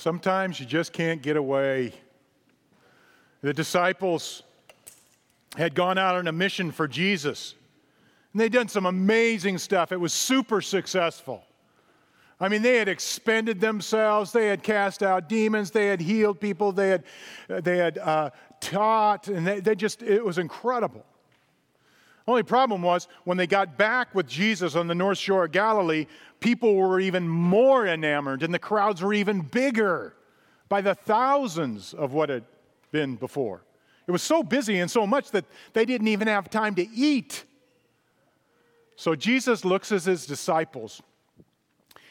Sometimes you just can't get away. The disciples had gone out on a mission for Jesus, and they'd done some amazing stuff. It was super successful. I mean, they had expended themselves, they had cast out demons, they had healed people, they had, they had uh, taught, and they, they just, it was incredible. Only problem was when they got back with Jesus on the north shore of Galilee, people were even more enamored and the crowds were even bigger by the thousands of what had been before. It was so busy and so much that they didn't even have time to eat. So Jesus looks at his disciples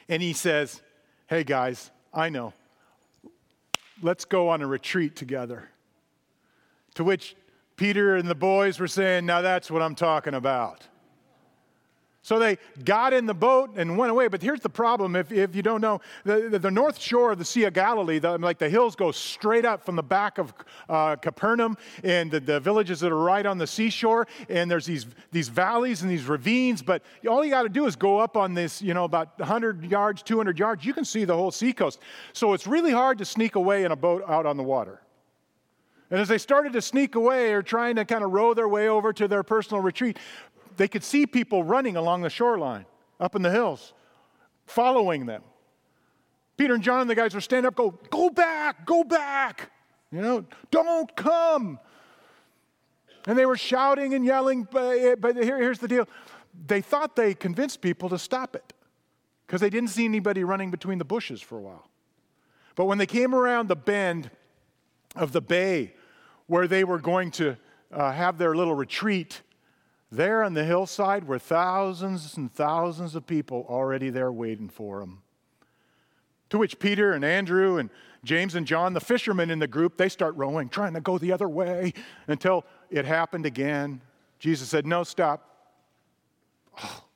and he says, Hey guys, I know. Let's go on a retreat together. To which Peter and the boys were saying, Now that's what I'm talking about. So they got in the boat and went away. But here's the problem if, if you don't know the, the, north shore of the Sea of Galilee, the, like the hills go straight up from the back of uh, Capernaum and the, the, villages that are right on the seashore. And there's these, these valleys and these ravines. But all you got to do is go up on this, you know, about 100 yards, 200 yards. You can see the whole seacoast. So it's really hard to sneak away in a boat out on the water. And as they started to sneak away or trying to kind of row their way over to their personal retreat, they could see people running along the shoreline up in the hills, following them. Peter and John and the guys were standing up, go, go back, go back. You know, don't come. And they were shouting and yelling, but, eh, but here, here's the deal. They thought they convinced people to stop it because they didn't see anybody running between the bushes for a while. But when they came around the bend of the bay where they were going to uh, have their little retreat, there on the hillside were thousands and thousands of people already there waiting for them. To which Peter and Andrew and James and John, the fishermen in the group, they start rowing, trying to go the other way until it happened again. Jesus said, No, stop. Oh.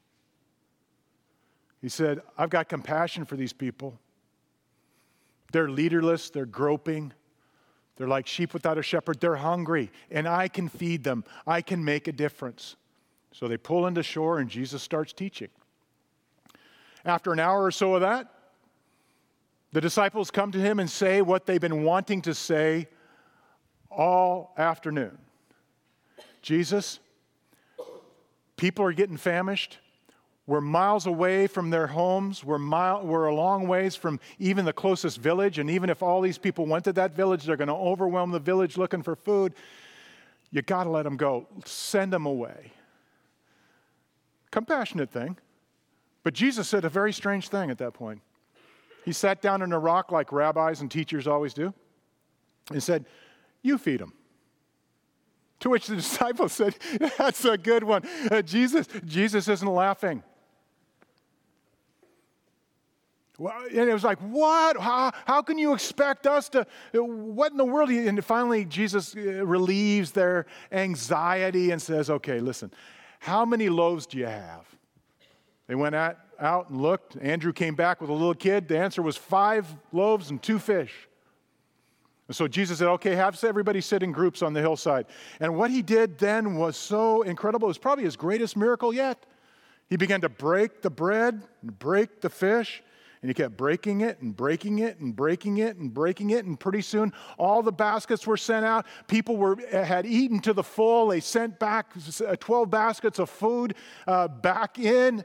He said, I've got compassion for these people. They're leaderless, they're groping, they're like sheep without a shepherd. They're hungry, and I can feed them. I can make a difference. So they pull into shore, and Jesus starts teaching. After an hour or so of that, the disciples come to him and say what they've been wanting to say all afternoon Jesus, people are getting famished. We're miles away from their homes. We're, mile, we're a long ways from even the closest village. And even if all these people went to that village, they're going to overwhelm the village looking for food. You got to let them go. Send them away. Compassionate thing. But Jesus said a very strange thing at that point. He sat down on a rock like rabbis and teachers always do and said, You feed them. To which the disciples said, That's a good one. Uh, Jesus, Jesus isn't laughing. Well, and it was like, what? How, how can you expect us to? What in the world? And finally, Jesus uh, relieves their anxiety and says, okay, listen, how many loaves do you have? They went at, out and looked. Andrew came back with a little kid. The answer was five loaves and two fish. And so Jesus said, okay, have everybody sit in groups on the hillside. And what he did then was so incredible. It was probably his greatest miracle yet. He began to break the bread and break the fish and he kept breaking it and breaking it and breaking it and breaking it. And pretty soon, all the baskets were sent out. People were, had eaten to the full. They sent back uh, 12 baskets of food uh, back in.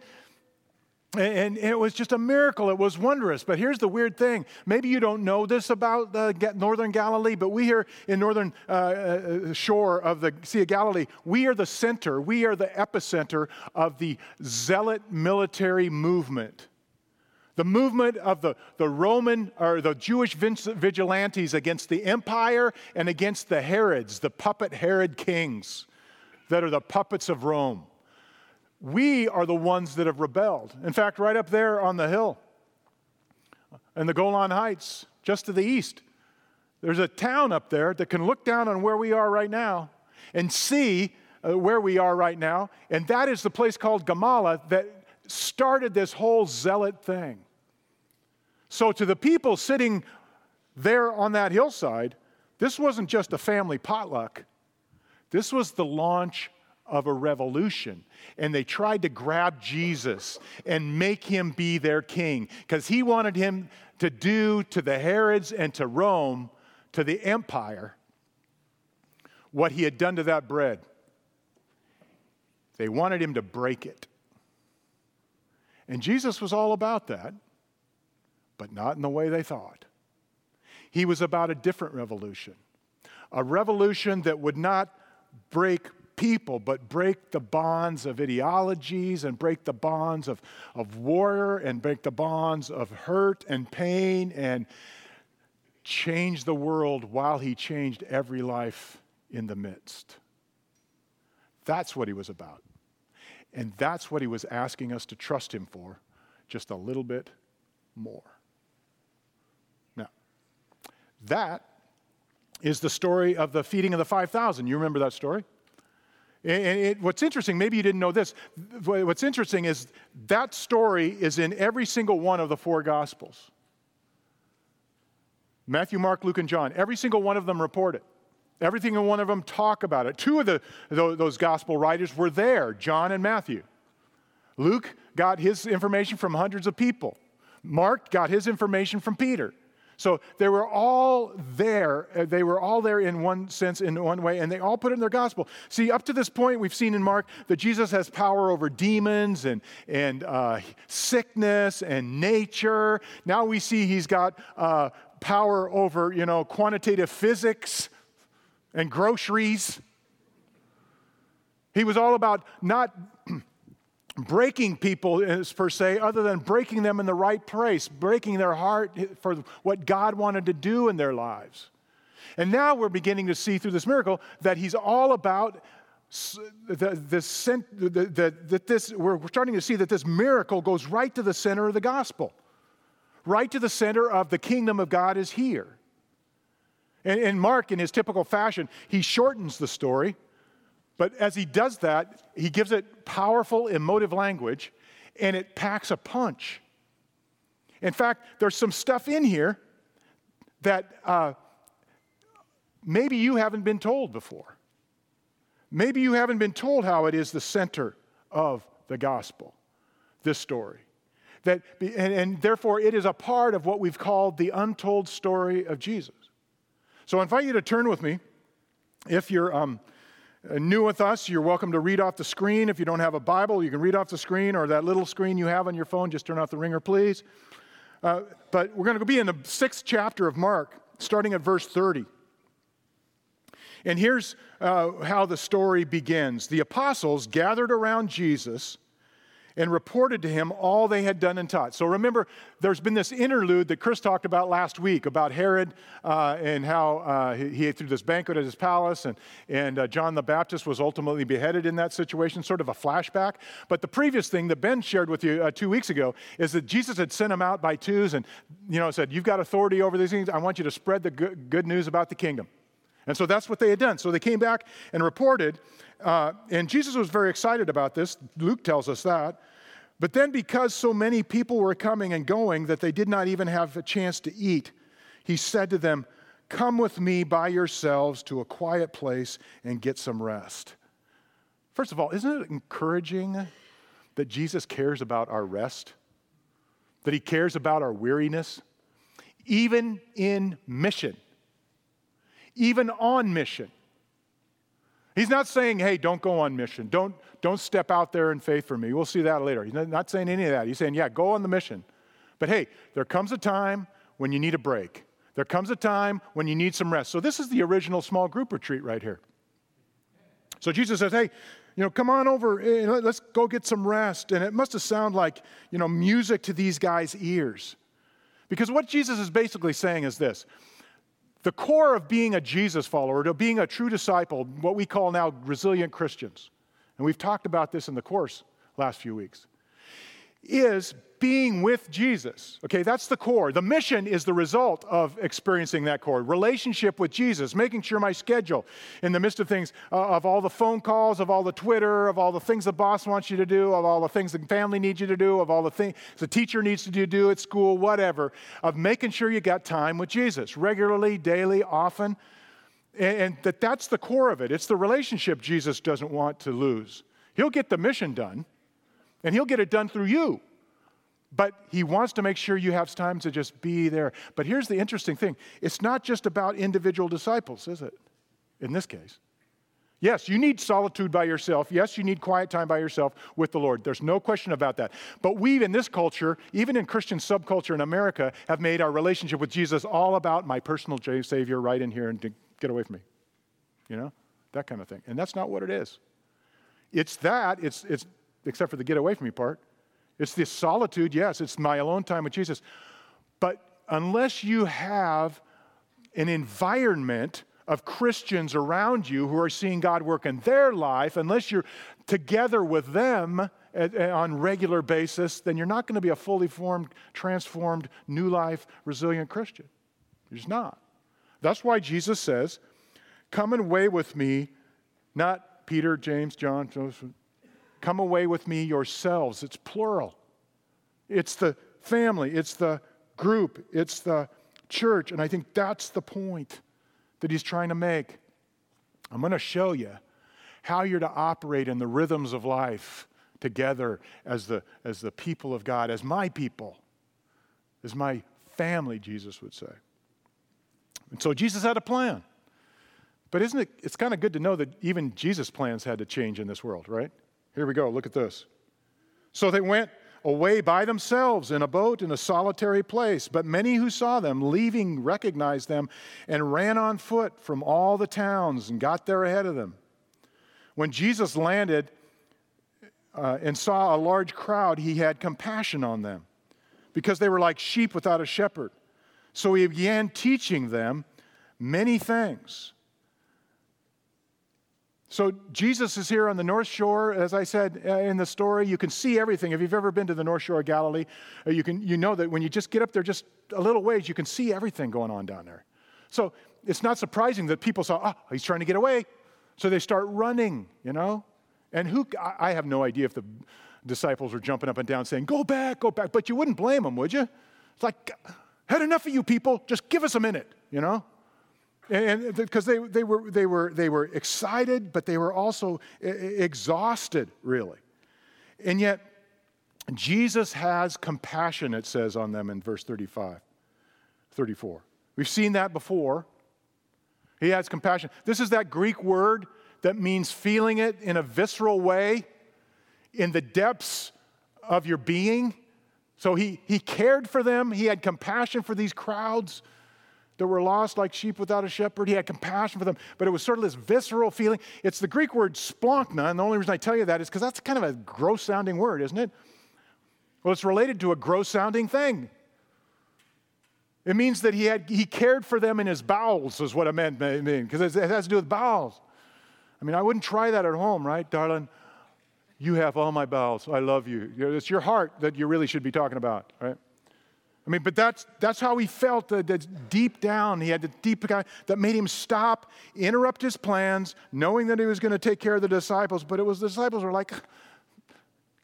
And it was just a miracle. It was wondrous. But here's the weird thing. Maybe you don't know this about the northern Galilee, but we here in northern uh, uh, shore of the Sea of Galilee, we are the center, we are the epicenter of the zealot military movement the movement of the, the Roman or the Jewish vigilantes against the empire and against the Herods, the puppet Herod kings that are the puppets of Rome. We are the ones that have rebelled. In fact, right up there on the hill in the Golan Heights, just to the east, there's a town up there that can look down on where we are right now and see uh, where we are right now. And that is the place called Gamala that started this whole zealot thing. So, to the people sitting there on that hillside, this wasn't just a family potluck, this was the launch of a revolution. And they tried to grab Jesus and make him be their king because he wanted him to do to the Herods and to Rome, to the empire, what he had done to that bread. They wanted him to break it. And Jesus was all about that, but not in the way they thought. He was about a different revolution, a revolution that would not break people, but break the bonds of ideologies and break the bonds of, of war and break the bonds of hurt and pain and change the world while he changed every life in the midst. That's what he was about. And that's what he was asking us to trust him for, just a little bit more. That is the story of the feeding of the 5,000. You remember that story? And it, what's interesting, maybe you didn't know this, what's interesting is that story is in every single one of the four Gospels Matthew, Mark, Luke, and John. Every single one of them report it. Everything in one of them talk about it. Two of the, those gospel writers were there, John and Matthew. Luke got his information from hundreds of people. Mark got his information from Peter. So they were all there. Uh, they were all there in one sense, in one way, and they all put it in their gospel. See, up to this point, we've seen in Mark that Jesus has power over demons and, and uh, sickness and nature. Now we see he's got uh, power over, you know, quantitative physics and groceries. He was all about not breaking people per se, other than breaking them in the right place, breaking their heart for what God wanted to do in their lives. And now we're beginning to see through this miracle that he's all about the, the, the, the, this, we're starting to see that this miracle goes right to the center of the gospel, right to the center of the kingdom of God is here. And, and Mark, in his typical fashion, he shortens the story but as he does that, he gives it powerful, emotive language, and it packs a punch. In fact, there's some stuff in here that uh, maybe you haven't been told before. Maybe you haven't been told how it is the center of the gospel, this story. That, and, and therefore, it is a part of what we've called the untold story of Jesus. So I invite you to turn with me, if you're um, new with us, you're welcome to read off the screen. If you don't have a Bible, you can read off the screen or that little screen you have on your phone. Just turn off the ringer, please. Uh, but we're going to be in the sixth chapter of Mark, starting at verse 30. And here's uh, how the story begins The apostles gathered around Jesus and reported to him all they had done and taught. So remember, there's been this interlude that Chris talked about last week about Herod uh, and how uh, he, he threw this banquet at his palace, and, and uh, John the Baptist was ultimately beheaded in that situation, sort of a flashback. But the previous thing that Ben shared with you uh, two weeks ago is that Jesus had sent them out by twos and you know, said, You've got authority over these things. I want you to spread the good, good news about the kingdom. And so that's what they had done. So they came back and reported, uh, and Jesus was very excited about this. Luke tells us that. But then, because so many people were coming and going that they did not even have a chance to eat, he said to them, Come with me by yourselves to a quiet place and get some rest. First of all, isn't it encouraging that Jesus cares about our rest? That he cares about our weariness? Even in mission, even on mission. He's not saying, hey, don't go on mission. Don't, don't step out there in faith for me. We'll see that later. He's not saying any of that. He's saying, yeah, go on the mission. But hey, there comes a time when you need a break. There comes a time when you need some rest. So this is the original small group retreat right here. So Jesus says, hey, you know, come on over, eh, let's go get some rest. And it must have sounded like, you know, music to these guys' ears. Because what Jesus is basically saying is this the core of being a Jesus follower, to being a true disciple, what we call now resilient Christians, and we've talked about this in the course last few weeks, is being with Jesus. Okay, that's the core. The mission is the result of experiencing that core. Relationship with Jesus, making sure my schedule in the midst of things, uh, of all the phone calls, of all the Twitter, of all the things the boss wants you to do, of all the things the family needs you to do, of all the things the teacher needs to do at school, whatever, of making sure you got time with Jesus regularly, daily, often. And, and that that's the core of it. It's the relationship Jesus doesn't want to lose. He'll get the mission done, and he'll get it done through you. But he wants to make sure you have time to just be there. But here's the interesting thing it's not just about individual disciples, is it? In this case. Yes, you need solitude by yourself. Yes, you need quiet time by yourself with the Lord. There's no question about that. But we in this culture, even in Christian subculture in America, have made our relationship with Jesus all about my personal Savior right in here and get away from me. You know, that kind of thing. And that's not what it is. It's that, it's, it's except for the get away from me part. It's this solitude, yes, it's my alone time with Jesus. But unless you have an environment of Christians around you who are seeing God work in their life, unless you're together with them on regular basis, then you're not going to be a fully formed, transformed, new life, resilient Christian. You're just not. That's why Jesus says, Come and weigh with me, not Peter, James, John, Joseph. Come away with me yourselves. It's plural. It's the family, it's the group, it's the church. And I think that's the point that he's trying to make. I'm going to show you how you're to operate in the rhythms of life together as the, as the people of God, as my people, as my family, Jesus would say. And so Jesus had a plan. But isn't it, it's kind of good to know that even Jesus' plans had to change in this world, right? Here we go, look at this. So they went away by themselves in a boat in a solitary place. But many who saw them leaving recognized them and ran on foot from all the towns and got there ahead of them. When Jesus landed uh, and saw a large crowd, he had compassion on them because they were like sheep without a shepherd. So he began teaching them many things. So Jesus is here on the North Shore. As I said uh, in the story, you can see everything. If you've ever been to the North Shore of Galilee, uh, you, can, you know that when you just get up there just a little ways, you can see everything going on down there. So it's not surprising that people saw, oh, he's trying to get away. So they start running, you know? And who, I have no idea if the disciples were jumping up and down saying, go back, go back. But you wouldn't blame them, would you? It's like, had enough of you people. Just give us a minute, you know? And because they, they, were, they, were, they were excited, but they were also exhausted, really. And yet, Jesus has compassion, it says on them in verse 35, 34. We've seen that before. He has compassion. This is that Greek word that means feeling it in a visceral way, in the depths of your being. So he, he cared for them, he had compassion for these crowds that were lost like sheep without a shepherd. He had compassion for them, but it was sort of this visceral feeling. It's the Greek word splanchna, and the only reason I tell you that is because that's kind of a gross sounding word, isn't it? Well, it's related to a gross sounding thing. It means that he, had, he cared for them in his bowels, is what it meant, mean, because it has to do with bowels. I mean, I wouldn't try that at home, right, darling? You have all my bowels. I love you. It's your heart that you really should be talking about, right? I mean, but that's, that's how he felt that, that deep down. He had the deep guy that made him stop, interrupt his plans, knowing that he was going to take care of the disciples. But it was the disciples were like,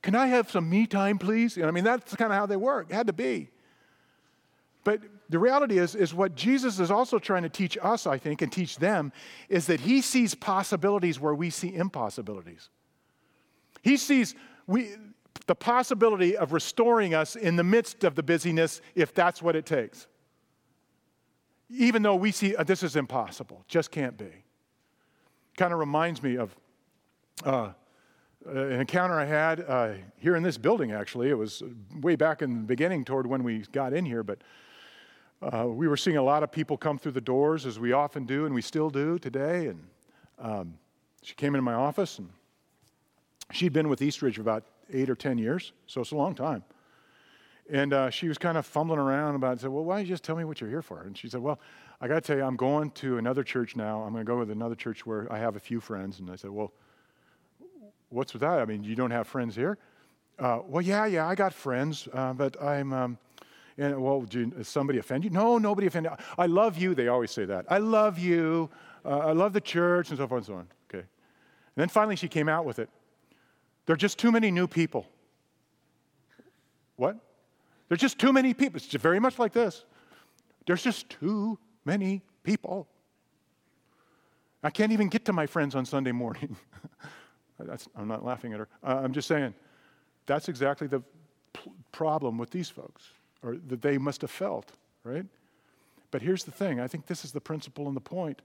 Can I have some me time, please? You know, I mean, that's kind of how they work. It had to be. But the reality is, is what Jesus is also trying to teach us, I think, and teach them, is that he sees possibilities where we see impossibilities. He sees we the possibility of restoring us in the midst of the busyness if that's what it takes. Even though we see uh, this is impossible, just can't be. Kind of reminds me of uh, an encounter I had uh, here in this building, actually. It was way back in the beginning toward when we got in here, but uh, we were seeing a lot of people come through the doors, as we often do, and we still do today. And um, she came into my office, and she'd been with Eastridge for about eight or 10 years, so it's a long time. And uh, she was kind of fumbling around about it. said, Well, why don't you just tell me what you're here for? And she said, Well, I got to tell you, I'm going to another church now. I'm going to go with another church where I have a few friends. And I said, Well, what's with that? I mean, you don't have friends here? Uh, well, yeah, yeah, I got friends, uh, but I'm. Um, and well, did somebody offend you? No, nobody offended. I love you. They always say that. I love you. Uh, I love the church, and so forth and so on. Okay. And then finally, she came out with it. There are just too many new people. What? There's just too many people. It's very much like this. There's just too many people. I can't even get to my friends on Sunday morning. I'm not laughing at her. Uh, I'm just saying that's exactly the p- problem with these folks, or that they must have felt, right? But here's the thing I think this is the principle and the point.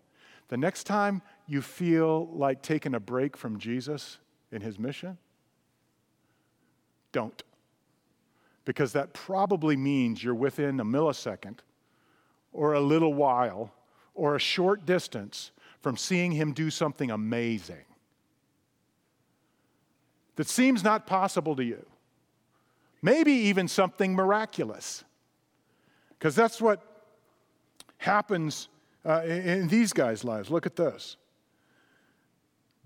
The next time you feel like taking a break from Jesus in his mission, don't. Because that probably means you're within a millisecond or a little while or a short distance from seeing him do something amazing that seems not possible to you. Maybe even something miraculous. Because that's what happens uh, in, in these guys' lives. Look at this.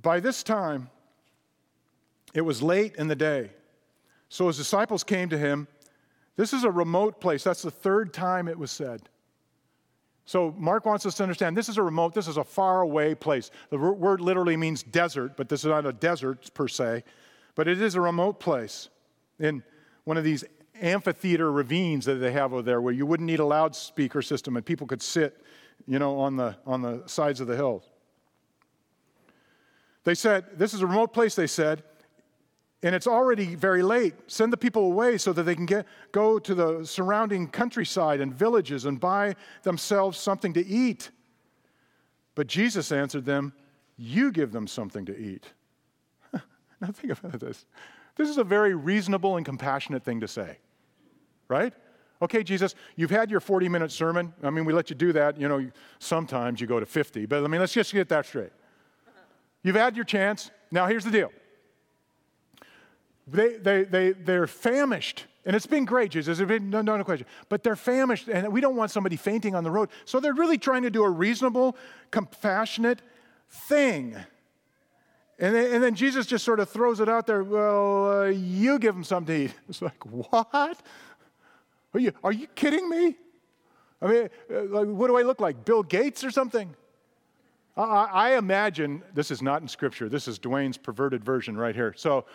By this time, it was late in the day. So his disciples came to him. This is a remote place. That's the third time it was said. So Mark wants us to understand this is a remote, this is a far away place. The word literally means desert, but this is not a desert per se. But it is a remote place in one of these amphitheater ravines that they have over there where you wouldn't need a loudspeaker system and people could sit, you know, on the, on the sides of the hills. They said, This is a remote place, they said, and it's already very late. Send the people away so that they can get, go to the surrounding countryside and villages and buy themselves something to eat. But Jesus answered them, You give them something to eat. Now, think about this. This is a very reasonable and compassionate thing to say, right? Okay, Jesus, you've had your 40 minute sermon. I mean, we let you do that. You know, sometimes you go to 50, but I mean, let's just get that straight. You've had your chance. Now, here's the deal they, they, they, they're famished. And it's been great, Jesus. It's been, no, no, no question. But they're famished, and we don't want somebody fainting on the road. So they're really trying to do a reasonable, compassionate thing. And then, and then, Jesus just sort of throws it out there. Well, uh, you give them something to eat. It's like, what? Are you, are you kidding me? I mean, uh, like, what do I look like? Bill Gates or something? I, I imagine, this is not in Scripture, this is Dwayne's perverted version right here. So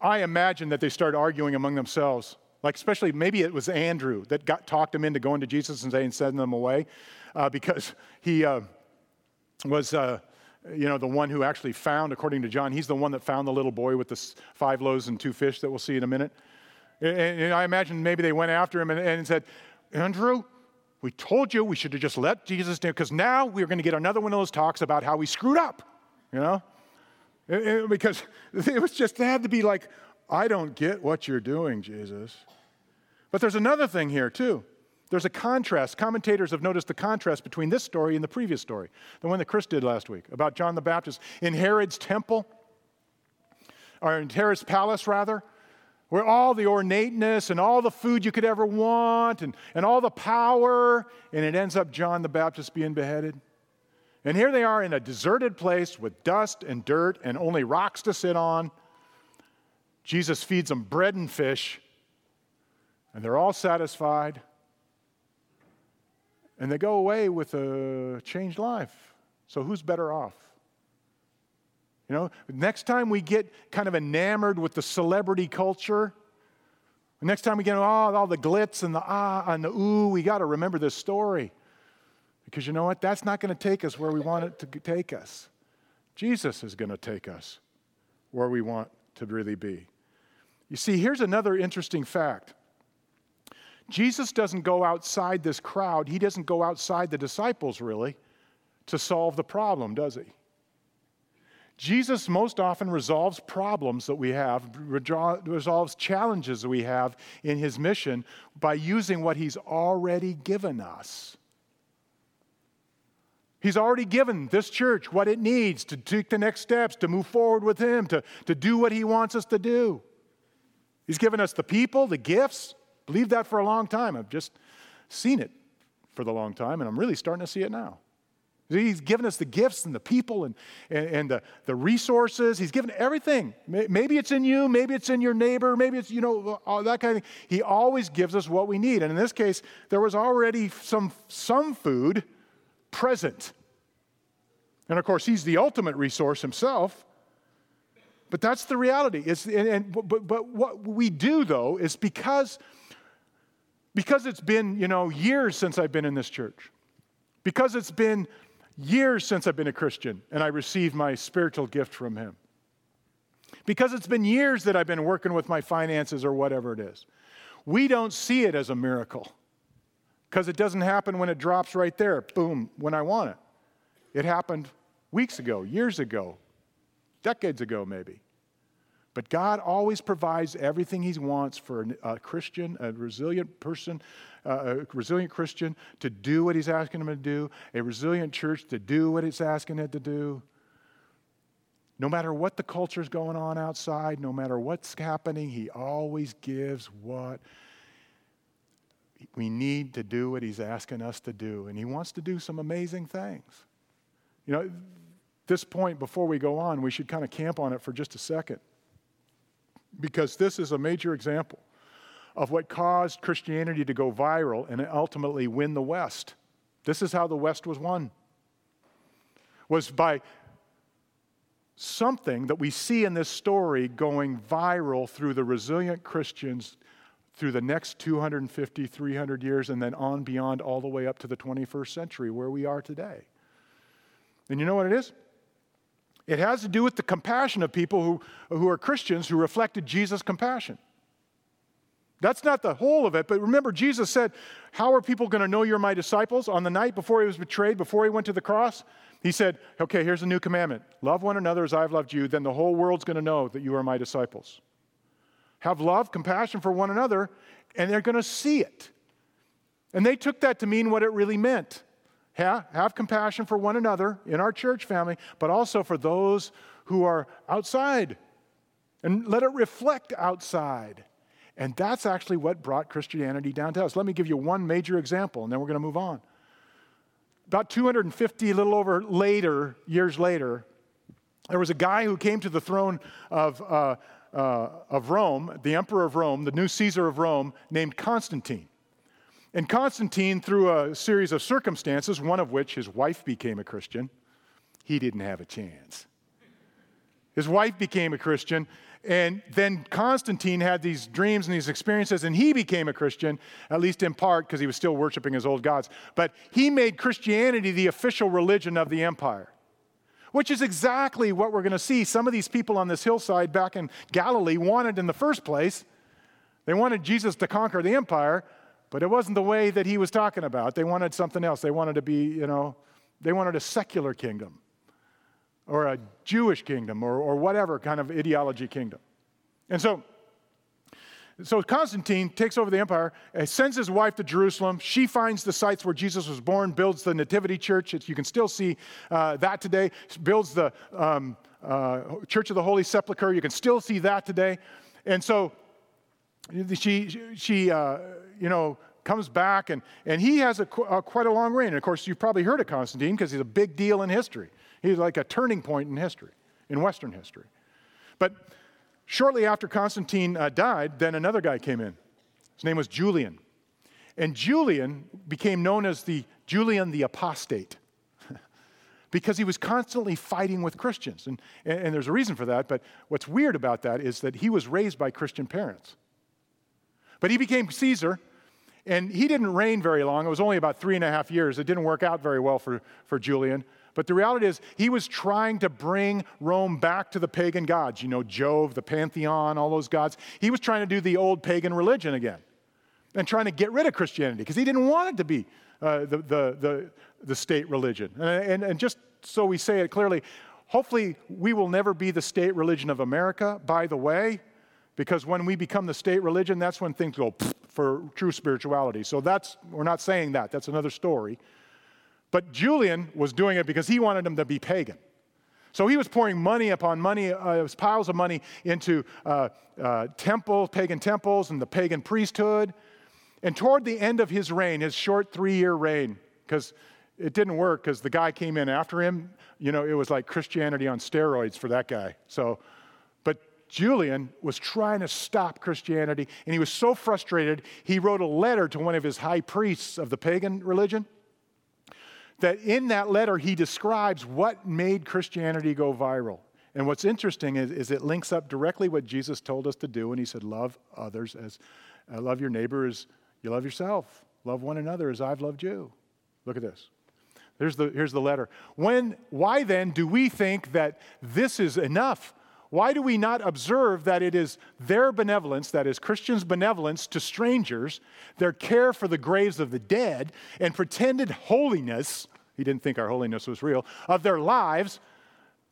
I imagine that they start arguing among themselves. Like, especially maybe it was Andrew that got talked him into going to Jesus and saying, send them away uh, because he uh, was. Uh, you know, the one who actually found, according to John, he's the one that found the little boy with the five loaves and two fish that we'll see in a minute. And, and I imagine maybe they went after him and, and said, Andrew, we told you we should have just let Jesus do because now we're going to get another one of those talks about how we screwed up, you know? It, it, because it was just, they had to be like, I don't get what you're doing, Jesus. But there's another thing here, too. There's a contrast. Commentators have noticed the contrast between this story and the previous story, the one that Chris did last week about John the Baptist in Herod's temple, or in Herod's palace, rather, where all the ornateness and all the food you could ever want and, and all the power, and it ends up John the Baptist being beheaded. And here they are in a deserted place with dust and dirt and only rocks to sit on. Jesus feeds them bread and fish, and they're all satisfied. And they go away with a changed life. So who's better off? You know, next time we get kind of enamored with the celebrity culture, next time we get oh, all the glitz and the ah and the ooh, we got to remember this story. Because you know what? That's not going to take us where we want it to take us. Jesus is going to take us where we want to really be. You see, here's another interesting fact Jesus doesn't go outside this crowd, he doesn't go outside the disciples really to solve the problem, does he? Jesus most often resolves problems that we have, resolves challenges that we have in his mission by using what he's already given us. He's already given this church what it needs to take the next steps, to move forward with him, to, to do what he wants us to do. He's given us the people, the gifts, Believed that for a long time. I've just seen it for the long time, and I'm really starting to see it now. He's given us the gifts and the people and, and, and, the, the resources. He's given everything. Maybe it's in you, maybe it's in your neighbor, maybe it's, you know, all that kind of thing. He always gives us what we need. And in this case, there was already some, some food present. And of course, he's the ultimate resource himself. But that's the reality. It's, and, and but, but what we do, though, is because because it's been, you know, years since I've been in this church, because it's been years since I've been a Christian and I received my spiritual gift from Him. Because it's been years that I've been working with my finances or whatever it is. We don't see it as a miracle because it doesn't happen when it drops right there, boom, when I want it. It happened weeks ago, years ago, decades ago, maybe. But God always provides everything He wants for a Christian, a resilient person, uh, a resilient Christian to do what He's asking them to do, a resilient church to do what it's asking it to do. No matter what the culture is going on outside, no matter what's happening, He always gives what we need to do what He's asking us to do. And He wants to do some amazing things. You know, this point, before we go on, we should kind of camp on it for just a second because this is a major example of what caused Christianity to go viral and ultimately win the West. This is how the West was won. Was by something that we see in this story going viral through the resilient Christians through the next 250, 300 years, and then on beyond all the way up to the 21st century where we are today. And you know what it is? It has to do with the compassion of people who, who are Christians who reflected Jesus' compassion. That's not the whole of it, but remember, Jesus said, How are people going to know you're my disciples? On the night before he was betrayed, before he went to the cross, he said, Okay, here's a new commandment love one another as I've loved you, then the whole world's going to know that you are my disciples. Have love, compassion for one another, and they're going to see it. And they took that to mean what it really meant have, have compassion for one another in our church family, but also for those who are outside. And let it reflect outside. And that's actually what brought Christianity down to us. Let me give you one major example, and then we're going to move on. About 250, a little over later, years later, there was a guy who came to the throne of, uh, uh, of Rome, the emperor of Rome, the new Caesar of Rome, named Constantine. And Constantine, through a series of circumstances, one of which his wife became a Christian, he didn't have a chance. His wife became a Christian, and then Constantine had these dreams and these experiences, and he became a Christian, at least in part because he was still worshiping his old gods. But he made Christianity the official religion of the empire, which is exactly what we're going to see. Some of these people on this hillside back in Galilee wanted in the first place. They wanted Jesus to conquer the empire, but it wasn't the way that he was talking about. They wanted something else. They wanted to be, you know, they wanted a secular kingdom or a Jewish kingdom or, or whatever kind of ideology kingdom. And so, so Constantine takes over the empire, sends his wife to Jerusalem. She finds the sites where Jesus was born, builds the Nativity Church. It's, you can still see uh, that today. Builds the um, uh, Church of the Holy Sepulchre. You can still see that today. And so she, she uh, you know, comes back, and, and he has a, a, quite a long reign. And of course, you've probably heard of Constantine because he's a big deal in history. He's like a turning point in history, in Western history. But shortly after Constantine uh, died, then another guy came in. His name was Julian. And Julian became known as the Julian the Apostate because he was constantly fighting with Christians. And, and, and, there's a reason for that, but what's weird about that is that he was raised by Christian parents. But he became Caesar, and he didn't reign very long. It was only about three and a half years. It didn't work out very well for, for Julian. But the reality is, he was trying to bring Rome back to the pagan gods. You know, Jove, the pantheon, all those gods. He was trying to do the old pagan religion again and trying to get rid of Christianity because he didn't want it to be uh, the, the, the, the, state religion. And, and, and just so we say it clearly, hopefully we will never be the state religion of America, by the way. Because when we become the state religion, that's when things go for true spirituality. So that's, we're not saying that, that's another story. But Julian was doing it because he wanted them to be pagan. So he was pouring money upon money, uh, piles of money into uh, uh, temples, pagan temples, and the pagan priesthood. And toward the end of his reign, his short three year reign, because it didn't work because the guy came in after him, you know, it was like Christianity on steroids for that guy. So Julian was trying to stop Christianity, and he was so frustrated, he wrote a letter to one of his high priests of the pagan religion. That in that letter, he describes what made Christianity go viral. And what's interesting is, is it links up directly what Jesus told us to do when he said, Love others as, uh, love your neighbor as you love yourself. Love one another as I've loved you. Look at this. Here's the, here's the letter. When, why then do we think that this is enough? Why do we not observe that it is their benevolence, that is, Christians' benevolence to strangers, their care for the graves of the dead, and pretended holiness, he didn't think our holiness was real, of their lives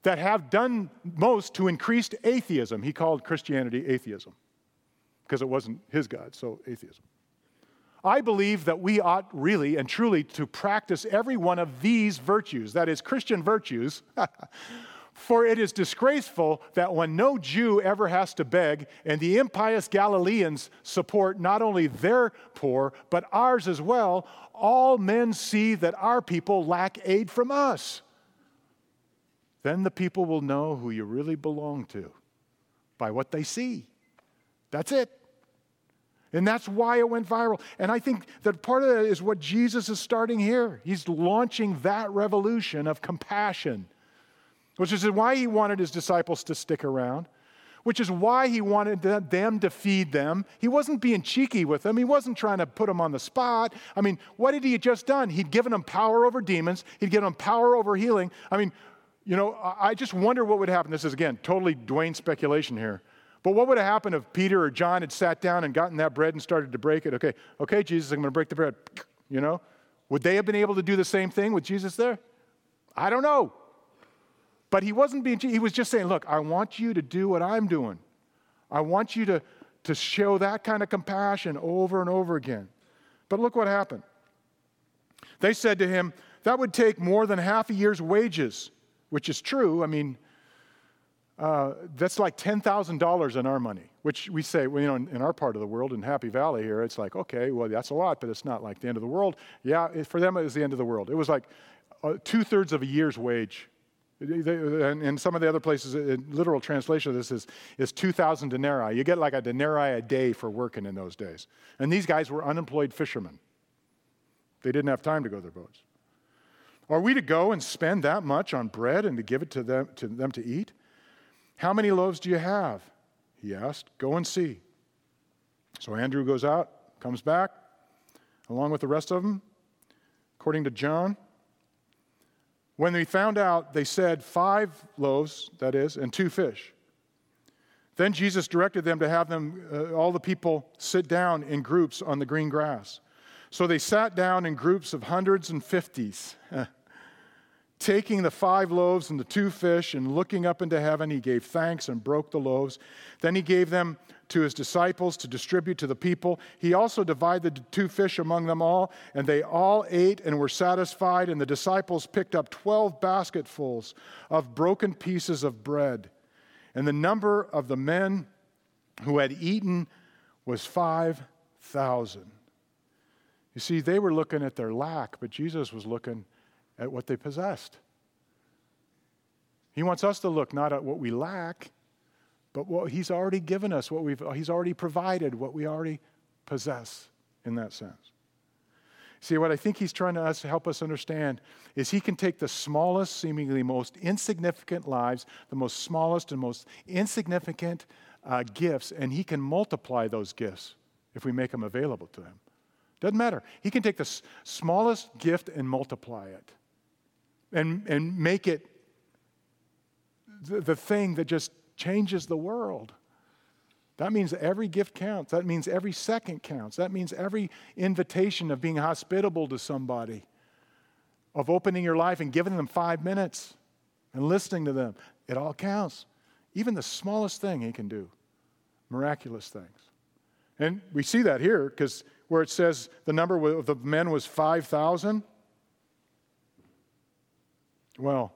that have done most to increase atheism? He called Christianity atheism because it wasn't his God, so atheism. I believe that we ought really and truly to practice every one of these virtues, that is, Christian virtues. For it is disgraceful that when no Jew ever has to beg, and the impious Galileans support not only their poor, but ours as well, all men see that our people lack aid from us. Then the people will know who you really belong to by what they see. That's it. And that's why it went viral. And I think that part of that is what Jesus is starting here. He's launching that revolution of compassion, which is why he wanted his disciples to stick around, which is why he wanted them to feed them. He wasn't being cheeky with them, he wasn't trying to put them on the spot. I mean, what had he just done? He'd given them power over demons, he'd given them power over healing. I mean, you know, I just wonder what would happen. This is, again, totally Dwayne speculation here. But what would have happened if Peter or John had sat down and gotten that bread and started to break it? Okay, okay, Jesus, I'm going to break the bread. You know? Would they have been able to do the same thing with Jesus there? I don't know. But he wasn't being, he was just saying, look, I want you to do what I'm doing. I want you to, to show that kind of compassion over and over again. But look what happened. They said to him, that would take more than half a year's wages, which is true. I mean, uh, that's like $10,000 in our money, which we say, well, you know, in, in, our part of the world, in Happy Valley here, it's like, okay, well, that's a lot, but it's not like the end of the world. Yeah, it, for them, it was the end of the world. It was like uh, two thirds of a year's wage. And in some of the other places, a literal translation of this is, is 2,000 denarii. You get like a denarii a day for working in those days. And these guys were unemployed fishermen. They didn't have time to go to their boats. Are we to go and spend that much on bread and to give it to them to, them to eat? How many loaves do you have? He asked. Go and see. So Andrew goes out, comes back, along with the rest of them, according to John. When they found out, they said, Five loaves, that is, and two fish. Then Jesus directed them to have them, uh, all the people, sit down in groups on the green grass. So they sat down in groups of hundreds and fifties. Taking the five loaves and the two fish and looking up into heaven, he gave thanks and broke the loaves. Then he gave them to his disciples to distribute to the people. He also divided the two fish among them all, and they all ate and were satisfied. And the disciples picked up 12 basketfuls of broken pieces of bread. And the number of the men who had eaten was 5,000. You see, they were looking at their lack, but Jesus was looking at what they possessed. He wants us to look not at what we lack, but what He's already given us, what we've, He's already provided, what we already possess in that sense. See, what I think He's trying to us, help us understand is He can take the smallest, seemingly most insignificant lives, the most smallest and most insignificant uh, gifts, and He can multiply those gifts if we make them available to Him. Doesn't matter. He can take the s- smallest gift and multiply it and, and make it the, the thing that just changes the world. That means every gift counts. That means every second counts. That means every invitation of being hospitable to somebody, of opening your life and giving them five minutes and listening to them. It all counts. Even the smallest thing he can do, miraculous things. And we see that here because where it says the number of the men was 5,000, well,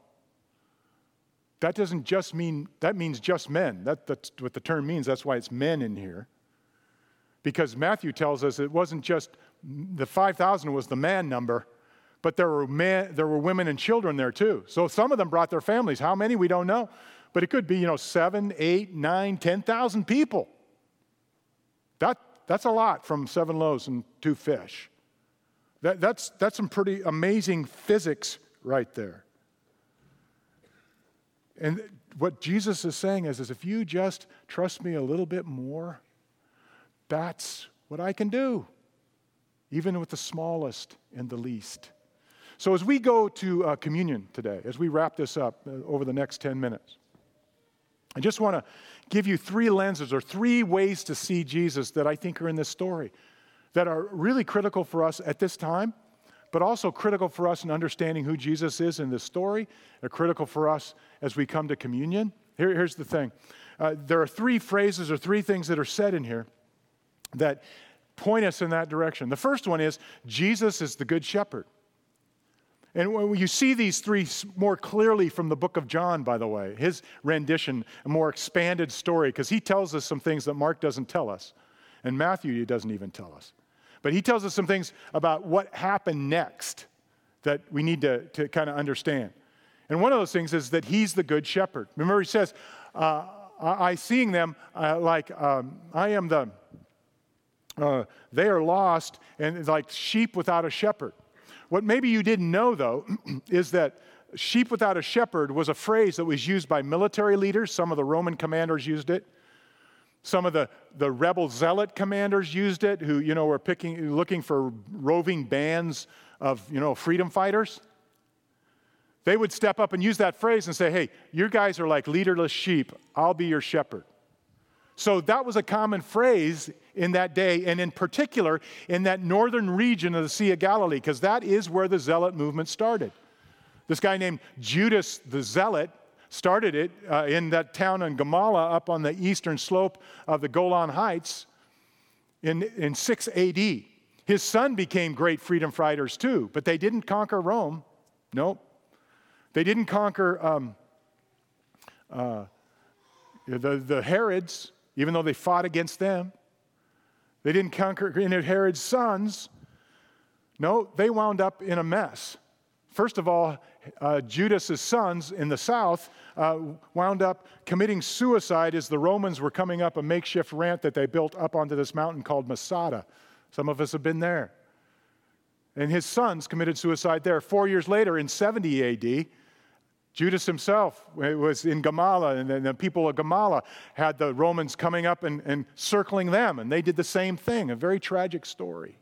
that doesn't just mean, that means just men. That, that's what the term means. That's why it's men in here. Because Matthew tells us it wasn't just, the 5,000 was the man number, but there were, men, there were women and children there too. So some of them brought their families. How many? We don't know. But it could be, you know, seven, eight, nine, 10,000 people. That, that's a lot from seven loaves and two fish. That, that's, that's some pretty amazing physics right there. And what Jesus is saying is, is if you just trust me a little bit more, that's what I can do, even with the smallest and the least. So, as we go to uh, communion today, as we wrap this up uh, over the next 10 minutes, I just want to give you three lenses or three ways to see Jesus that I think are in this story that are really critical for us at this time, but also critical for us in understanding who Jesus is in this story. They're critical for us as we come to communion. Here, here's the thing uh, there are three phrases or three things that are said in here that point us in that direction. The first one is Jesus is the good shepherd. And when you see these three more clearly from the book of John, by the way, his rendition, a more expanded story, because he tells us some things that Mark doesn't tell us, and Matthew he doesn't even tell us. But he tells us some things about what happened next that we need to, to kind of understand. And one of those things is that he's the good shepherd. Remember, he says, uh, I, I seeing them uh, like um, I am the, uh, they are lost and like sheep without a shepherd. What maybe you didn't know, though, is that sheep without a shepherd was a phrase that was used by military leaders. Some of the Roman commanders used it. Some of the, the rebel zealot commanders used it, who, you know, were picking, looking for roving bands of, you know, freedom fighters. They would step up and use that phrase and say, hey, you guys are like leaderless sheep. I'll be your shepherd. So that was a common phrase in that day, and in particular in that northern region of the Sea of Galilee, because that is where the zealot movement started. This guy named Judas the Zealot started it uh, in that town in Gamala up on the eastern slope of the Golan Heights in, in 6 AD. His son became great freedom fighters too, but they didn't conquer Rome. Nope. They didn't conquer um, uh, the, the Herods even though they fought against them. They didn't conquer Herod's sons. No, they wound up in a mess. First of all, uh, Judas's sons in the south uh, wound up committing suicide as the Romans were coming up a makeshift ramp that they built up onto this mountain called Masada. Some of us have been there. And his sons committed suicide there. Four years later, in 70 AD, Judas himself was in Gamala, and the people of Gamala had the Romans coming up and, and circling them, and they did the same thing. A very tragic story.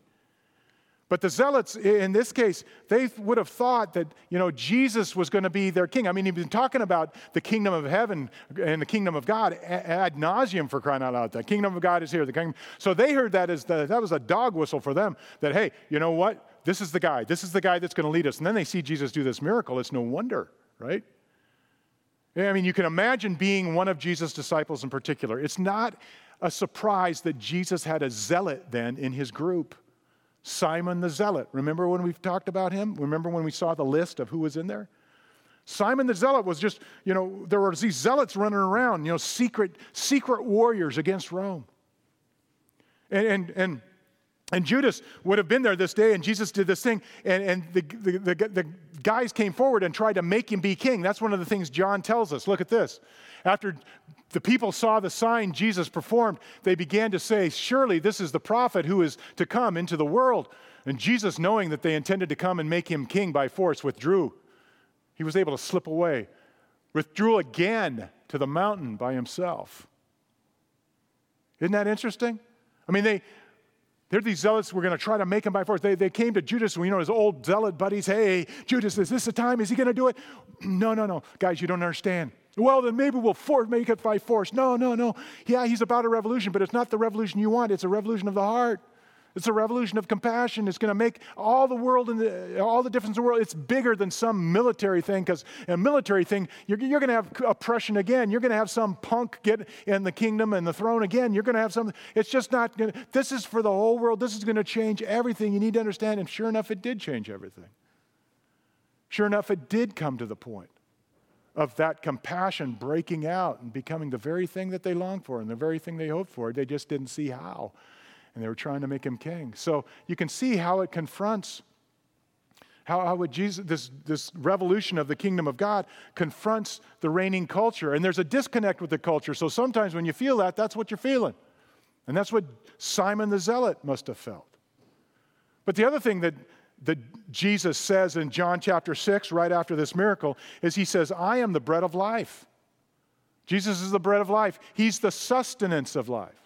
But the zealots, in this case, they would have thought that, you know, Jesus was going to be their king. I mean, he's been talking about the kingdom of heaven and the kingdom of God ad nauseum for crying out loud. The kingdom of God is here. The kingdom. So they heard that as the, that was a dog whistle for them that, hey, you know what? This is the guy. This is the guy that's going to lead us. And then they see Jesus do this miracle. It's no wonder right? I mean, you can imagine being one of Jesus' disciples in particular. It's not a surprise that Jesus had a zealot then in his group. Simon the Zealot. Remember when we've talked about him? Remember when we saw the list of who was in there? Simon the Zealot was just, you know, there were these zealots running around, you know, secret, secret warriors against Rome. And, and, and, and Judas would have been there this day, and Jesus did this thing, and, and the, the, the, the guys came forward and tried to make him be king. That's one of the things John tells us. Look at this. After the people saw the sign Jesus performed, they began to say, Surely this is the prophet who is to come into the world. And Jesus, knowing that they intended to come and make him king by force, withdrew. He was able to slip away, withdrew again to the mountain by himself. Isn't that interesting? I mean, they, they're these zealots we're going to try to make him by force. They, they came to Judas, you know, his old zealot buddies. Hey, Judas, is this the time? Is he going to do it? No, no, no. Guys, you don't understand. Well, then maybe we'll for- make it by force. No, no, no. Yeah, he's about a revolution, but it's not the revolution you want. It's a revolution of the heart. It's a revolution of compassion. It's going to make all the world and all the difference in the world. It's bigger than some military thing because a military thing, you're, you're going to have oppression again. You're going to have some punk get in the kingdom and the throne again. You're going to have some. It's just not going to. This is for the whole world. This is going to change everything. You need to understand. And sure enough, it did change everything. Sure enough, it did come to the point of that compassion breaking out and becoming the very thing that they longed for and the very thing they hoped for. They just didn't see how and they were trying to make him king. So you can see how it confronts, how, how would Jesus, this, this revolution of the kingdom of God confronts the reigning culture. And there's a disconnect with the culture. So sometimes when you feel that, that's what you're feeling. And that's what Simon the Zealot must have felt. But the other thing that, that Jesus says in John chapter 6, right after this miracle, is he says, I am the bread of life. Jesus is the bread of life, He's the sustenance of life.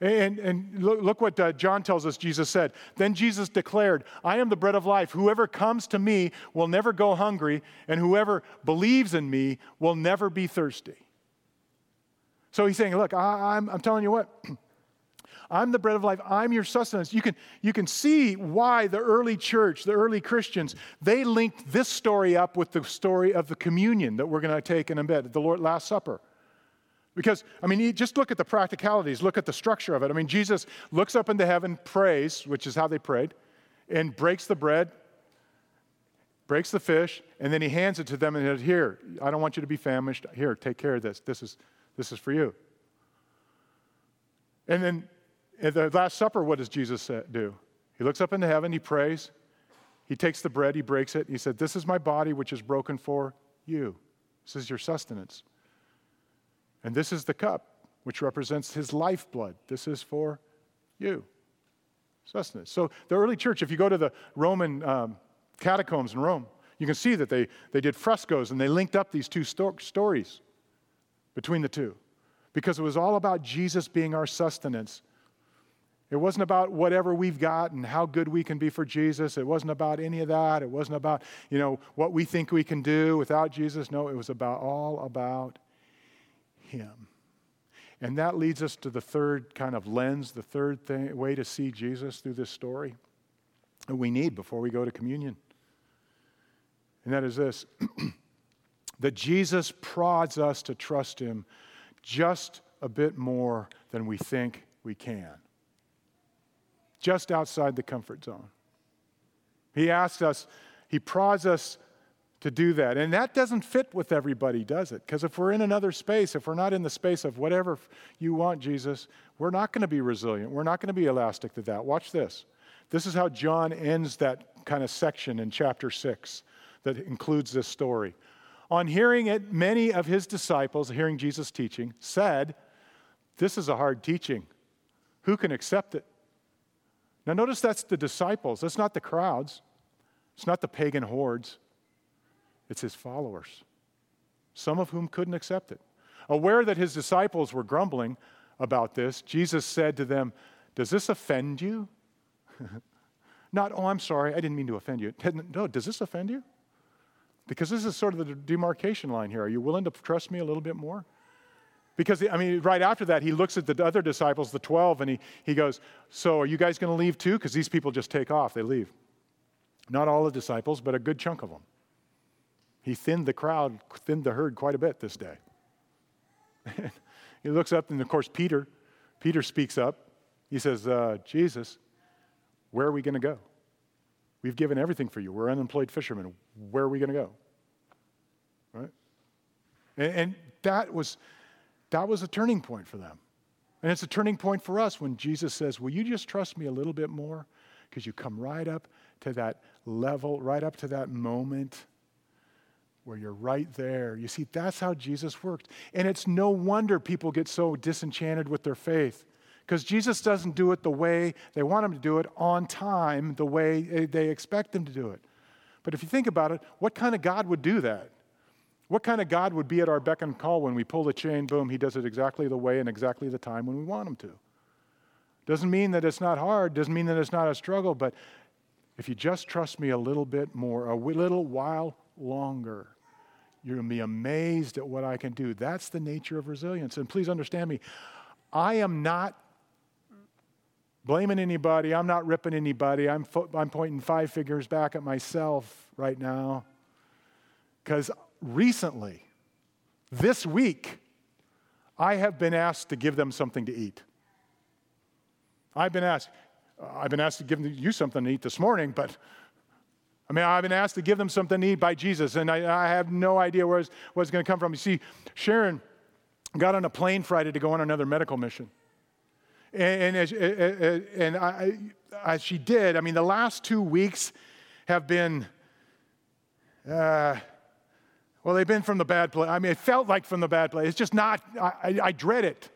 And, and look, look what uh, John tells us Jesus said. Then Jesus declared, I am the bread of life. Whoever comes to me will never go hungry, and whoever believes in me will never be thirsty. So he's saying, Look, I, I'm, I'm telling you what. I'm the bread of life. I'm your sustenance. You can, you can see why the early church, the early Christians, they linked this story up with the story of the communion that we're going to take in a bit, the Lord Last Supper. Because, I mean, just look at the practicalities, look at the structure of it. I mean, Jesus looks up into heaven, prays, which is how they prayed, and breaks the bread, breaks the fish, and then he hands it to them and says, Here, I don't want you to be famished. Here, take care of this. This is, this is for you. And then at the Last Supper, what does Jesus do? He looks up into heaven, he prays, he takes the bread, he breaks it, he said, This is my body which is broken for you. This is your sustenance. And this is the cup which represents his lifeblood. This is for you. Sustenance. So the early church, if you go to the Roman um, catacombs in Rome, you can see that they, they did frescoes and they linked up these two sto- stories between the two because it was all about Jesus being our sustenance it wasn't about whatever we've got and how good we can be for Jesus. It wasn't about any of that. It wasn't about, you know, what we think we can do without Jesus. No, it was about all about him. And that leads us to the third kind of lens, the third thing, way to see Jesus through this story that we need before we go to communion. And that is this that Jesus prods us to trust him just a bit more than we think we can just outside the comfort zone. He asks us, he prods us to do that. And that doesn't fit with everybody, does it? Because if we're in another space, if we're not in the space of whatever you want, Jesus, we're not going to be resilient. We're not going to be elastic to that. Watch this. This is how John ends that kind of section in chapter 6 that includes this story. On hearing it, many of his disciples, hearing Jesus teaching, said, This is a hard teaching. Who can accept it? Now, notice that's the disciples, that's not the crowds, it's not the pagan hordes, it's his followers, some of whom couldn't accept it. Aware that his disciples were grumbling about this, Jesus said to them, Does this offend you? Not, oh, I'm sorry, I didn't mean to offend you. No, does this offend you? Because this is sort of the demarcation line here. Are you willing to trust me a little bit more? Because, I mean, right after that, he looks at the other disciples, the 12, and he, he goes, So are you guys going to leave too? Because these people just take off, they leave. Not all the disciples, but a good chunk of them. He thinned the crowd, thinned the herd quite a bit this day. he looks up, and of course, Peter, Peter speaks up. He says, uh, Jesus, where are we going to go? We've given everything for you. We're unemployed fishermen. Where are we going to go? Right? And, and that was that was a turning point for them. And it's a turning point for us when Jesus says, Will you just trust me a little bit more? Because you come right up to that level, right up to that moment where you're right there. You see, that's how Jesus worked. And it's no wonder people get so disenchanted with their faith because Jesus doesn't do it the way they want him to do it on time, the way eh, they expect him to do it. But if you think about it, what kind of God would do that? What kind of God would be at our beck and call when we pull the chain, boom, he does it exactly the way and exactly the time when we want him to? Doesn't mean that it's not hard, doesn't mean that it's not a struggle, but if you just trust me a little bit more, a little while longer, you're going to be amazed at what I can do. That's the nature of resilience. And please understand me, I am not blaming anybody, I'm not ripping anybody, I'm, fo- I'm pointing five figures back at myself right now because recently, this week, I have been asked to give them something to eat. I've been asked, I've been asked to give you something to eat this morning, but I mean, I've been asked to give them something to eat by Jesus, and I, I have no idea where it's, where it's going to come from. You see, Sharon got on a plane Friday to go on another medical mission. And, and, as, and I, as she did, I mean, the last two weeks have been. Uh, well, they've been from the bad place. I mean, it felt like from the bad place. It's just not, I, I, I dread it.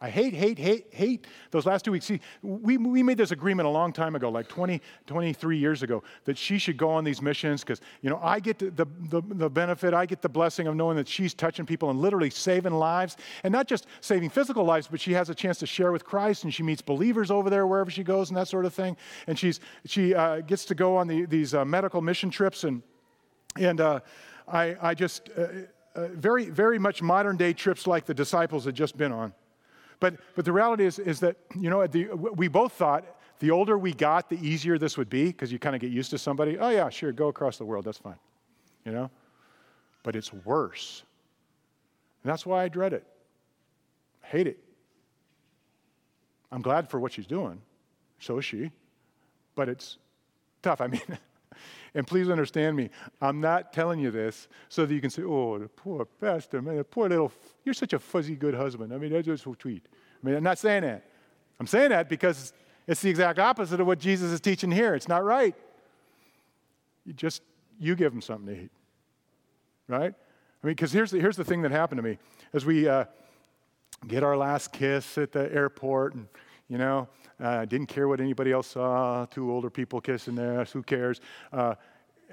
I hate, hate, hate, hate those last two weeks. See, we, we made this agreement a long time ago, like 20, 23 years ago, that she should go on these missions because, you know, I get the, the, the, benefit, I get the blessing of knowing that she's touching people and literally saving lives. And not just saving physical lives, but she has a chance to share with Christ and she meets believers over there wherever she goes and that sort of thing. And she's, she uh, gets to go on the, these uh, medical mission trips. And, and uh, I, I just, uh, uh, very, very much modern day trips like the disciples had just been on. But, but the reality is, is that, you know, the, we both thought the older we got, the easier this would be because you kind of get used to somebody. Oh, yeah, sure, go across the world, that's fine. You know? But it's worse. And that's why I dread it. I hate it. I'm glad for what she's doing. So is she. But it's tough. I mean, and please understand me, I'm not telling you this so that you can say, oh, the poor pastor, man, the poor little, you're such a fuzzy good husband. I mean, that's just a tweet. I mean, I'm not saying that. I'm saying that because it's the exact opposite of what Jesus is teaching here. It's not right. You just, you give them something to eat, right? I mean, because here's the, here's the thing that happened to me. As we uh, get our last kiss at the airport and, you know, uh, didn't care what anybody else saw. Two older people kissing there. Who cares? Uh,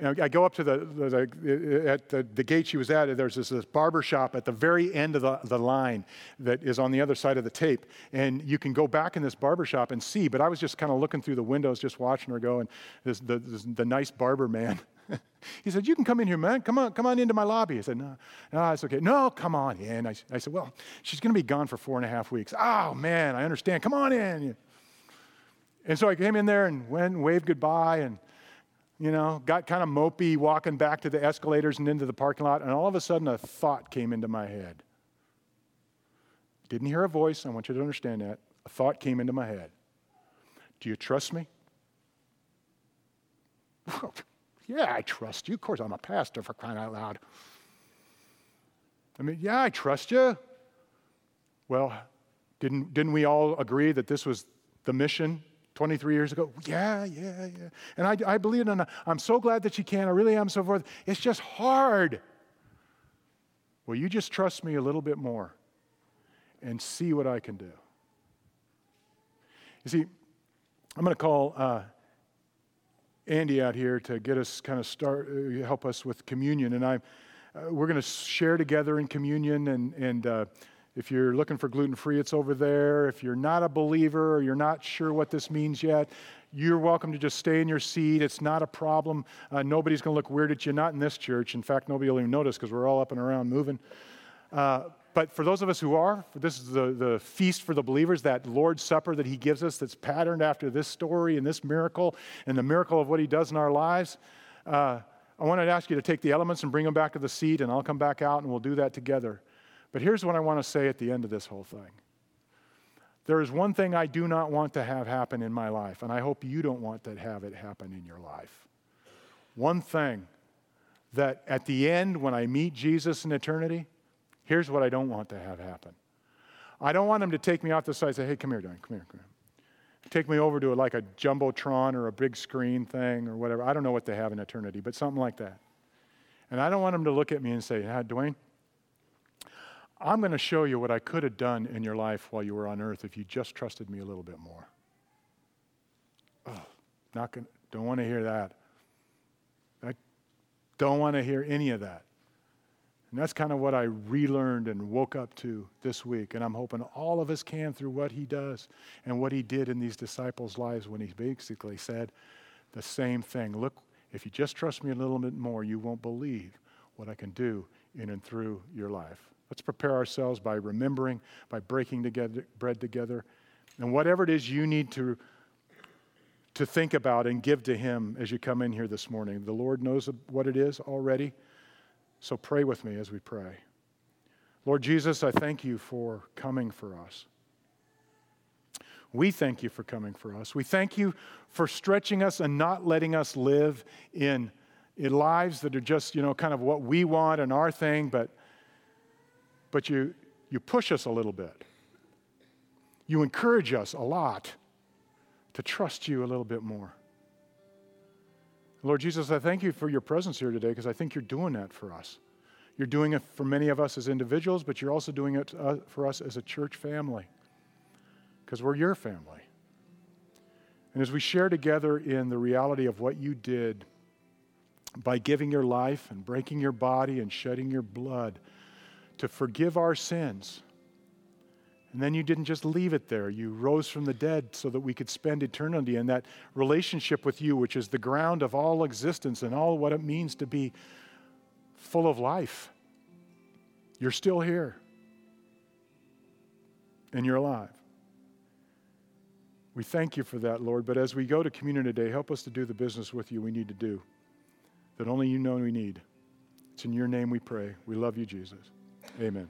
I go up to the, the, the at the, the, gate she was at. There's this, this barber shop at the very end of the, the line that is on the other side of the tape, and you can go back in this barber shop and see. But I was just kind of looking through the windows, just watching her go, and this, the, this, the nice barber man. he said, "You can come in here, man. Come on, come on into my lobby." I said, "No, no, it's okay. No, come on in." I, I said, "Well, she's going to be gone for four and a half weeks." Oh man, I understand. Come on in. And so I came in there and went and waved goodbye and, you know, got kind of mopey walking back to the escalators and into the parking lot. And all of a sudden, a thought came into my head. Didn't hear a voice. I want you to understand that. A thought came into my head. Do you trust me? yeah, I trust you. Of course, I'm a pastor for crying out loud. I mean, yeah, I trust you. Well, didn't, didn't we all agree that this was the mission 23 years ago? Yeah, yeah, yeah. And I, I believe it, I'm so glad that you can. I really am, so forth. It's just hard. Will you just trust me a little bit more and see what I can do? You see, I'm going to call uh, Andy out here to get us kind of start, uh, help us with communion. And I, uh, we're going to share together in communion and, and uh, if you're looking for gluten free, it's over there. If you're not a believer or you're not sure what this means yet, you're welcome to just stay in your seat. It's not a problem. Uh, nobody's going to look weird at you, not in this church. In fact, nobody will even notice because we're all up and around moving. But for those of us who are, this is the, the feast for the believers, that Lord's Supper that He gives us that's patterned after this story and this miracle and the miracle of what He does in our lives. Uh, I wanted to ask you to take the elements and bring them back to the seat, and I'll come back out and we'll do that together. But here's what I want to say at the end of this whole thing. There is one thing I do not want to have happen in my life, and I hope you don't want to have it happen in your life. One thing that at the end, when I meet Jesus in eternity, here's what I don't want to have happen. I don't want them to take me off the side and say, hey, come here, Don, come here, come here. Take me over to a, like a Jumbotron or a big screen thing or whatever. I don't know what they have in eternity, but something like that. And I don't want them to look at me and say, ah, Dwayne, I'm going to show you what I could have done in your life while you were on earth if you just trusted me a little bit more. Oh, not going don't want to hear that. I don't want to hear any of that. And that's kind of what I relearned and woke up to this week. And I'm hoping all of us can through what he does and what he did in these disciples' lives when he basically said the same thing. Look, if you just trust me a little bit more, you won't believe what I can do in and through your life. Let's prepare ourselves by remembering, by breaking together, bread together. And whatever it is you need to, to think about and give to Him as you come in here this morning, the Lord knows what it is already. So pray with me as we pray. Lord Jesus, I thank you for coming for us. We thank you for coming for us. We thank you for stretching us and not letting us live in, in lives that are just, you know, kind of what we want and our thing, but but you, you push us a little bit. You encourage us a lot to trust you a little bit more. Lord Jesus, I thank you for your presence here today because I think you're doing that for us. You're doing it for many of us as individuals, but you're also doing it uh, for us as a church family. because we're your family. And as we share together in the reality of what you did by giving your life and breaking your body and shedding your blood to forgive our sins, and then you didn't just leave it there. You rose from the dead so that we could spend eternity in that relationship with you, which is the ground of all existence and all what it means to be full of life. You're still here, and you're alive. We thank you for that, Lord. But as we go to communion today, help us to do the business with you we need to do that only you know we need. It's in your name we pray. We love you, Jesus. Amen.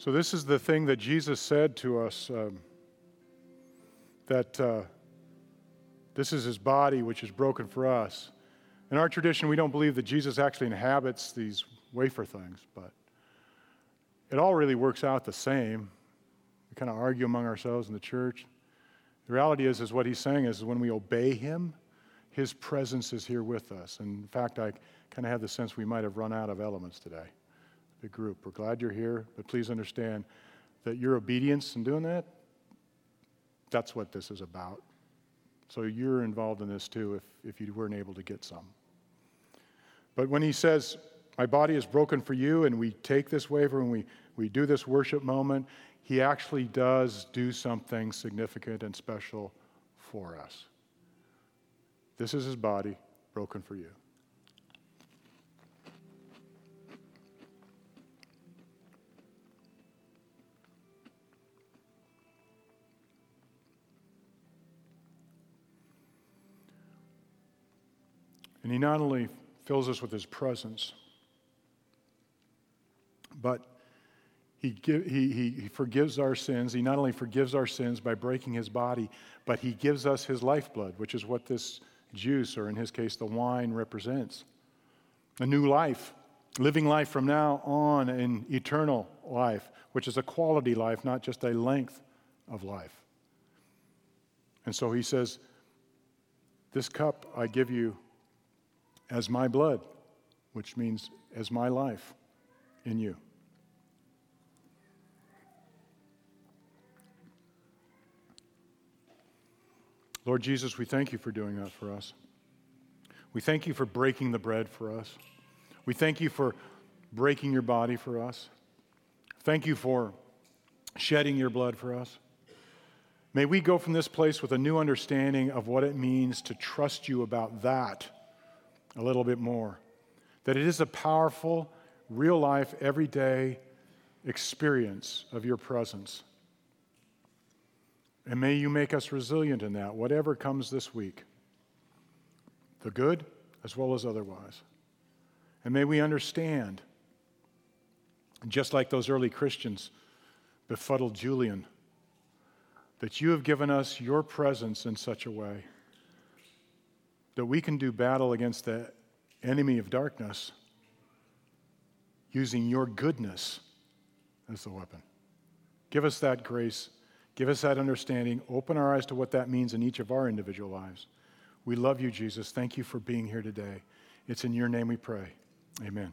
So, this is the thing that Jesus said to us um, that uh, this is his body, which is broken for us. In our tradition, we don't believe that Jesus actually inhabits these wafer things, but it all really works out the same. We kind of argue among ourselves in the church. The reality is, is what he's saying is, is when we obey him, his presence is here with us. And in fact, I kind of have the sense we might have run out of elements today the group. We're glad you're here, but please understand that your obedience in doing that, that's what this is about. So you're involved in this too if, if you weren't able to get some. But when he says, My body is broken for you, and we take this wafer and we, we do this worship moment, he actually does do something significant and special for us. This is his body broken for you. And he not only fills us with his presence, but he, give, he, he, he, forgives our sins. He not only forgives our sins by breaking his body, but he gives us his lifeblood, which is what this juice, or in his case, the wine, represents. A new life, living life from now on in eternal life, which is a quality life, not just a length of life. And so he says, This cup I give you as my blood, which means as my life in you. Lord Jesus, we thank you for doing that for us. We thank you for breaking the bread for us. We thank you for breaking your body for us. Thank you for shedding your blood for us. May we go from this place with a new understanding of what it means to trust you about that a little bit more. That it is a powerful, real life, everyday experience of your presence. And may you make us resilient in that, whatever comes this week, the good as well as otherwise. And may we understand, just like those early Christians befuddled Julian, that you have given us your presence in such a way that we can do battle against the enemy of darkness using your goodness as the weapon. Give us that grace Give us that understanding. Open our eyes to what that means in each of our individual lives. We love you, Jesus. Thank you for being here today. It's in your name we pray. Amen.